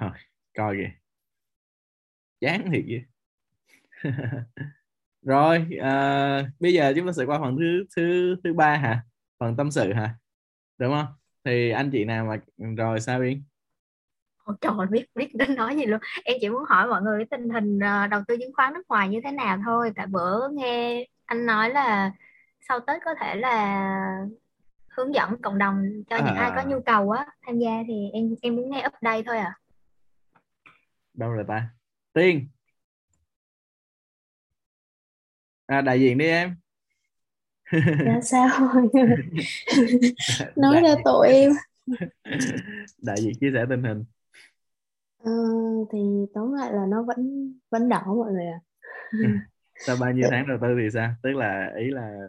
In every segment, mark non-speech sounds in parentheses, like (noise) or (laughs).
Trời, coi kìa. Chán thiệt vậy. (laughs) Rồi à, bây giờ chúng ta sẽ qua phần thứ thứ thứ ba hả? Phần tâm sự hả? Đúng không? Thì anh chị nào mà rồi sao yên? Ôi trời biết biết đến nói gì luôn. Em chỉ muốn hỏi mọi người cái tình hình ờ, đầu tư chứng khoán nước ngoài như thế nào thôi. Tại bữa nghe anh nói là sau Tết có thể là hướng dẫn cộng đồng cho những ai có à. nhu cầu á tham gia thì em em muốn nghe update thôi à đâu rồi ta? Tiên. À, đại diện đi em. Dạ sao? (laughs) Nói đại ra tội em. (laughs) Đại diện chia sẻ tình hình. Ờ, thì tóm lại là nó vẫn vẫn đỏ mọi người ạ. (laughs) Sau bao nhiêu tháng đầu tư thì sao? Tức là ý là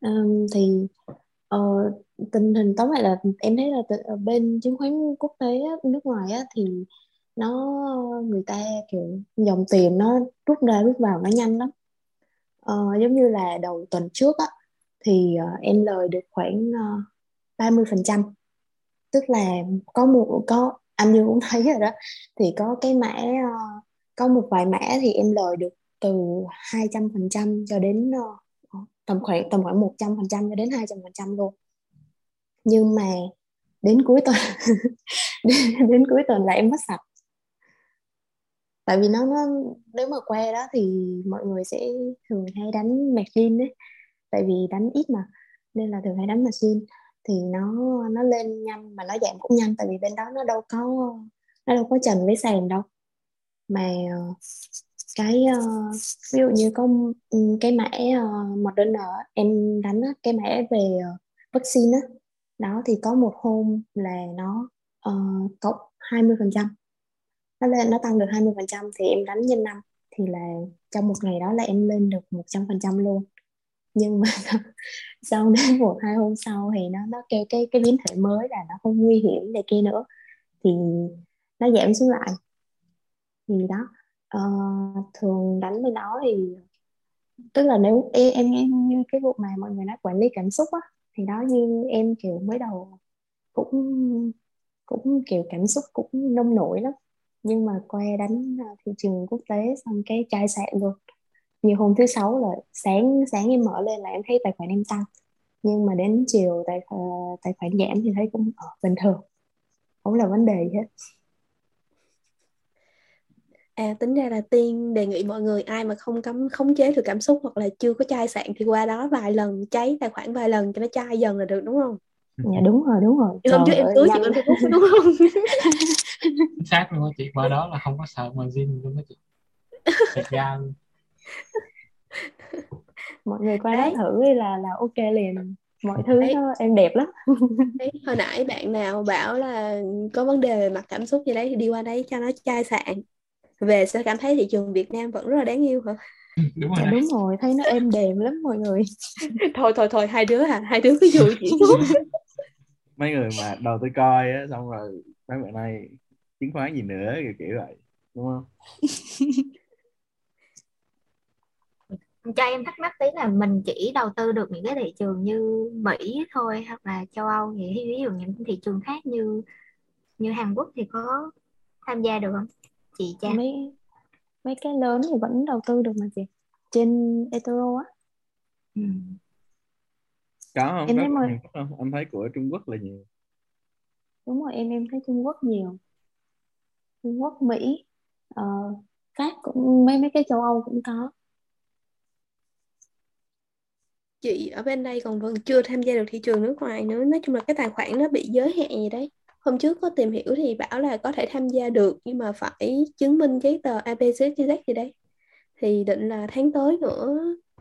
Ờm, thì ờ, tình hình tóm lại là em thấy là từ- ở bên chứng khoán quốc tế á, nước ngoài á, thì nó người ta kiểu dòng tiền nó rút ra rút vào nó nhanh lắm. Ờ, giống như là đầu tuần trước á thì uh, em lời được khoảng ờ, uh, 30% tức là có một có anh như cũng (laughs) thấy rồi đó thì có cái mã uh, có một vài mã thì em lời được từ 200% cho đến uh, tầm khoảng tầm khoảng 100% cho đến 200% luôn. Nhưng mà đến cuối tuần (laughs) đến, đến cuối tuần là em mất sạch tại vì nó nó nếu mà que đó thì mọi người sẽ thường hay đánh machine đấy. Tại vì đánh ít mà nên là thường hay đánh machine. Thì nó nó lên nhanh mà nó giảm cũng nhanh tại vì bên đó nó đâu có nó đâu có trần với sàn đâu. Mà ờ, cái uh, ví dụ như có ừ, cái mã uh, Moderna em đánh á, cái mã về uh, vaccine á đó thì có một hôm là nó uh, cộng 20% nó lên nó tăng được 20% thì em đánh nhân năm. Thì là trong một ngày đó là em lên được 100% luôn. Nhưng mà (laughs) sau đến một hai hôm sau thì nó nó kêu cái cái biến thể mới là nó không nguy hiểm này kia nữa. Thì nó giảm xuống lại. Thì đó ờ, thường đánh với nó thì tức là nếu em em nghe như cái vụ mà mọi người nói quản lý cảm xúc á thì đó như em kiểu mới đầu cũng cũng kiểu cảm xúc cũng nông nổi lắm nhưng mà qua đánh ờ, thị trường quốc tế xong cái chai sạn luôn. Như hôm thứ sáu là sáng sáng em mở lên là em thấy tài khoản em tăng. Nhưng mà đến chiều tài ờ, tài khoản giảm thì thấy cũng ở bình thường. Không là vấn đề gì hết. À tính ra là Tiên đề nghị mọi người ai mà không cấm khống chế được cảm xúc hoặc là chưa có chai sạn thì qua đó vài lần cháy tài khoản vài lần cho nó chai dần là được đúng không? dạ đúng rồi đúng rồi. Hôm trước em ơi cưới chị bên Facebook đúng không? (laughs) chính xác luôn chị. Qua đó là không có sợ margin luôn á chị. Thật ra mọi người qua đó Đấy. thử đi là là ok liền. Mọi thứ Đấy. nó em đẹp lắm. (laughs) Đấy, hồi nãy bạn nào bảo là có vấn đề về mặt cảm xúc gì đấy thì đi qua đấy cho nó chai sạn. Về sẽ cảm thấy thị trường Việt Nam vẫn rất là đáng yêu hả? đúng rồi dạ đúng rồi. Thấy nó êm đềm lắm mọi người. (laughs) Thôi thôi thôi hai đứa à hai đứa cứ dụ chị. (laughs) Mấy người mà đầu tư coi á xong rồi mấy bữa nay chứng khoán gì nữa kiểu kiểu vậy đúng không? (laughs) Cho em thắc mắc tí là mình chỉ đầu tư được những cái thị trường như Mỹ thôi hoặc là châu Âu vậy. Ví dụ những thị trường khác như như Hàn Quốc thì có tham gia được không? Chị Cha mấy mấy cái lớn thì vẫn đầu tư được mà chị. Trên eToro á. Ừ. có không? Em có thấy không? Em thấy của Trung Quốc là nhiều. Đúng rồi em em thấy Trung Quốc nhiều Trung Quốc Mỹ uh, Pháp cũng mấy mấy cái châu Âu cũng có. Chị ở bên đây còn vẫn chưa tham gia được thị trường nước ngoài nữa. Nói chung là cái tài khoản nó bị giới hạn gì đấy. Hôm trước có tìm hiểu thì bảo là có thể tham gia được nhưng mà phải chứng minh giấy tờ ABCZ gì đấy. Thì định là tháng tới nữa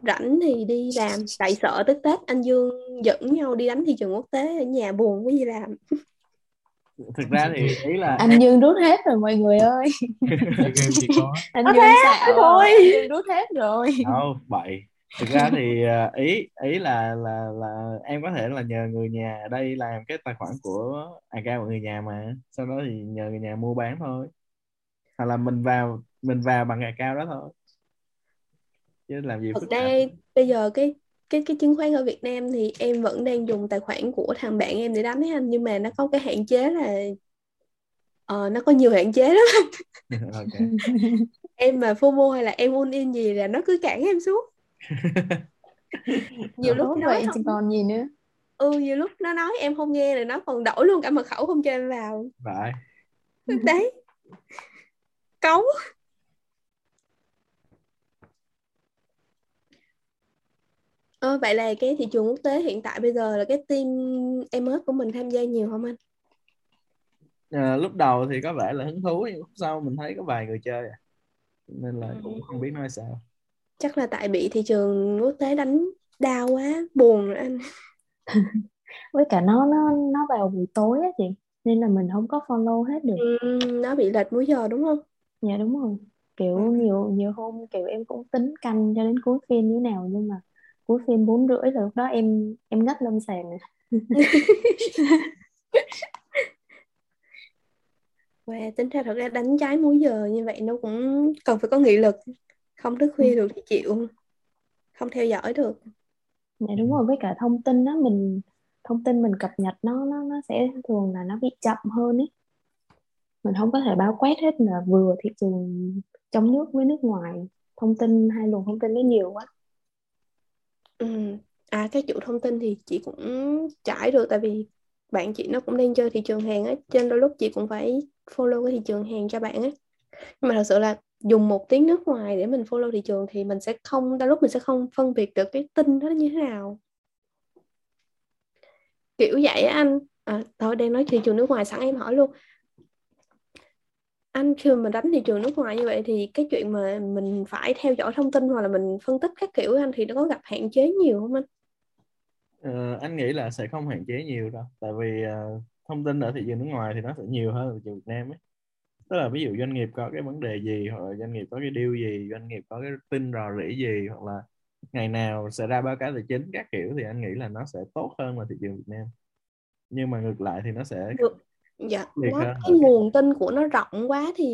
rảnh thì đi làm. Tại sợ tức Tết anh Dương dẫn nhau đi đánh thị trường quốc tế ở nhà buồn quá gì làm. (laughs) thực ra thì ý là anh Dương rút hết rồi mọi người ơi. Có. Anh Dương thế xạo thôi. rồi anh Dương rút hết rồi. Đâu bậy. Thực ra thì ờ, ý ý là là là em có thể là nhờ người nhà ở đây làm cái tài khoản của account của người nhà mà. Sau đó thì nhờ người nhà mua bán thôi. Hoặc là mình vào mình vào bằng account đó thôi. Chứ làm gì phức ra bây giờ cái cái cái chứng khoán ở Việt Nam thì em vẫn đang dùng tài khoản của thằng bạn em để đánh ấy anh nhưng mà nó có cái hạn chế là ờ, nó có nhiều hạn chế lắm. (laughs) (laughs) Em mà FOMO hay là em ôn in gì là nó cứ cản em xuống. (laughs) Nhiều lúc Tốt nói vậy không còn gì nữa. Ừ nhiều lúc nó nói em không nghe rồi nó còn đổi luôn cả mật khẩu không cho em vào. Vậy đấy. Cấu Ờ, vậy là cái thị trường quốc tế hiện tại bây giờ là cái team MS của mình tham gia nhiều không anh? Ờ, lúc đầu thì có vẻ là hứng thú nhưng lúc sau mình thấy có vài người chơi à. nên là Ừ. cũng không biết nói sao Chắc là tại bị thị trường quốc tế đánh đau quá, buồn rồi anh. (laughs) với cả nó nó nó vào buổi tối á chị nên là mình không có follow hết được Ừ, nó bị lệch múi giờ đúng không? dạ đúng rồi kiểu Ừ. nhiều nhiều hôm kiểu em cũng tính canh cho đến cuối phiên như nào nhưng mà cuối phiên bốn rưỡi rồi lúc đó em em ngất lâm sàng rồi. (laughs) Wow, tính ra thật ra đánh trái múi giờ như vậy nó cũng cần phải có nghị lực. Không thức khuya được thì chịu. Không theo dõi được. dạ đúng rồi với cả thông tin đó mình thông tin mình cập nhật nó nó nó sẽ thường là nó bị chậm hơn ấy mình không có thể bao quát hết là vừa thị trường trong nước với nước ngoài thông tin hai luồng thông tin nó nhiều quá Ừ. À cái chủ thông tin thì chị cũng trải được tại vì bạn chị nó cũng đang chơi thị trường hàng á, cho nên đôi lúc chị cũng phải follow cái thị trường hàng cho bạn á. Nhưng mà thật sự là dùng một tiếng nước ngoài để mình follow thị trường thì mình sẽ không, đôi lúc mình sẽ không phân biệt được cái tin đó như thế nào. Kiểu vậy á anh. À, thôi đang nói thị trường nước ngoài sẵn em hỏi luôn. Anh khi mà đánh thị trường nước ngoài như vậy thì cái chuyện mà mình phải theo dõi thông tin hoặc là mình phân tích các kiểu anh thì nó có gặp hạn chế nhiều không anh? Ờ, anh nghĩ là sẽ không hạn chế nhiều đâu tại vì ờ, thông tin ở thị trường nước ngoài thì nó sẽ nhiều hơn thị trường Việt Nam ấy tức là ví dụ doanh nghiệp có cái vấn đề gì hoặc là doanh nghiệp có cái deal gì doanh nghiệp có cái tin rò rỉ gì hoặc là ngày nào sẽ ra báo cáo tài chính các kiểu thì anh nghĩ là nó sẽ tốt hơn là thị trường Việt Nam nhưng mà ngược lại thì nó sẽ Được. Dạ, nó cái nguồn tin của nó rộng quá thì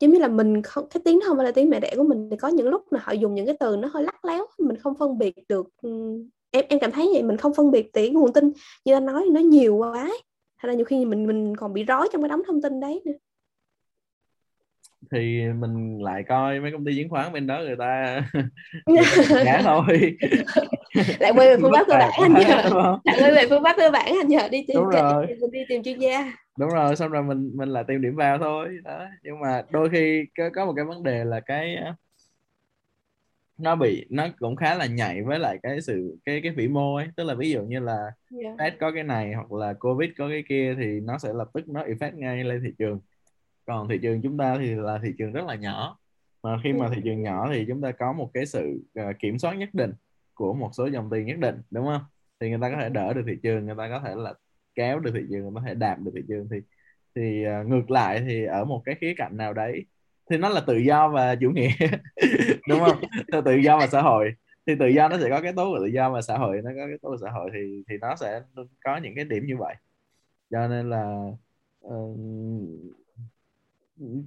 giống như là mình không cái tiếng không phải là tiếng mẹ đẻ của mình thì có những lúc mà họ dùng những cái từ nó hơi lắt léo mình không phân biệt được Ừm, em em cảm thấy vậy mình không phân biệt thì nguồn tin như anh nói nó nhiều quá ấy. hay là nhiều khi mình mình còn bị rối trong cái đống thông tin đấy nữa thì mình lại coi mấy công ty chứng khoán bên đó người ta (laughs) (laughs) giá thôi (laughs) (laughs) lại quay về phương pháp cơ bản anh nhờ. lại quay về phương pháp cơ bản anh nhờ đi tìm Đúng rồi. đi tìm chuyên gia. Đúng rồi xong rồi mình mình lại tìm điểm vào thôi. Đó nhưng mà đôi khi có, có một cái vấn đề là cái uh, nó bị nó cũng khá là nhạy với lại cái sự cái cái vĩ mô ấy. Tức là ví dụ như là Dạ. Fed có cái này hoặc là Covid có cái kia thì nó sẽ lập tức nó effect ngay lên thị trường. Còn thị trường chúng ta thì là thị trường rất là nhỏ. Mà khi mà thị trường nhỏ thì chúng ta có một cái sự uh, kiểm soát nhất định của một số dòng tiền nhất định đúng không? Thì người ta có thể đỡ được thị trường người ta có thể là kéo được thị trường người ta có thể đạp được thị trường. Thì thì uh, ngược lại thì ở một cái khía cạnh nào đấy thì nó là tự do và chủ nghĩa (laughs) đúng không? Tự, tự do và xã hội. Thì tự do nó sẽ có cái tốt của tự do và xã hội nó có cái tốt của xã hội thì thì nó sẽ có những cái điểm như vậy. Cho nên là uh,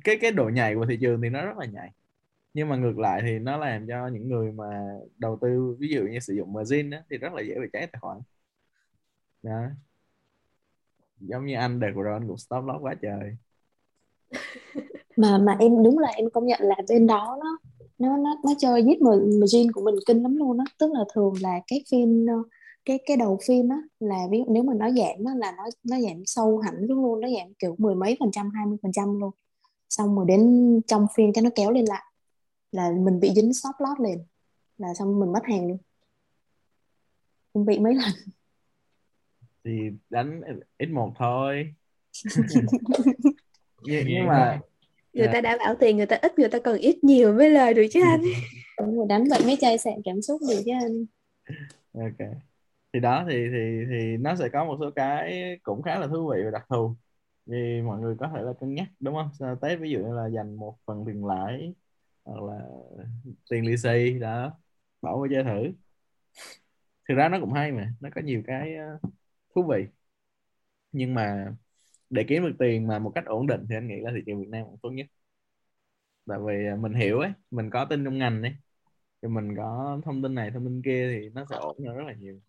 cái cái độ nhạy của thị trường thì nó rất là nhạy nhưng mà ngược lại thì nó làm cho những người mà đầu tư, ví dụ như sử dụng margin đó thì rất là dễ bị cháy tài khoản. Đó. Giống như anh đợt rồi anh cũng stop loss quá trời. (laughs) Mà mà em, đúng là em công nhận là bên đó nó nó nó nó chơi giết margin của mình kinh lắm luôn á. Tức là thường là cái phim ờ, cái cái đầu phim á, là ví dụ nếu mà nó giảm á, là nó nó giảm sâu hẳn luôn, nó giảm kiểu mười mấy phần trăm, hai mươi phần trăm luôn. Xong rồi đến trong phim cái nó kéo lên lại là mình bị dính stop loss liền là xong mình mất hàng luôn. Em bị mấy lần. Thì đánh ít một thôi. (laughs) Nhưng, nhưng mà người Dạ. ta đã bảo tiền người ta ít người ta cần ít nhiều mới lời được chứ anh. (laughs) Đúng rồi đánh vậy mấy chai sạn cảm xúc được chứ anh. Ok. Thì đó thì thì thì nó sẽ có một số cái cũng khá là thú vị và đặc thù. Thì mọi người có thể là cân nhắc đúng không? Sau Tết ví dụ như là dành một phần tiền lãi hoặc là tiền lì xì, đó. Bảo qua chơi thử. Thực ra nó cũng hay mà, nó có nhiều cái ờ, thú vị. Nhưng mà để kiếm được tiền mà một cách ổn định thì anh nghĩ là thị trường Việt Nam cũng tốt nhất. Tại vì ờ, mình hiểu ấy, mình có tin trong ngành ấy. Thì mình có thông tin này, thông tin kia thì nó sẽ ổn hơn rất là nhiều.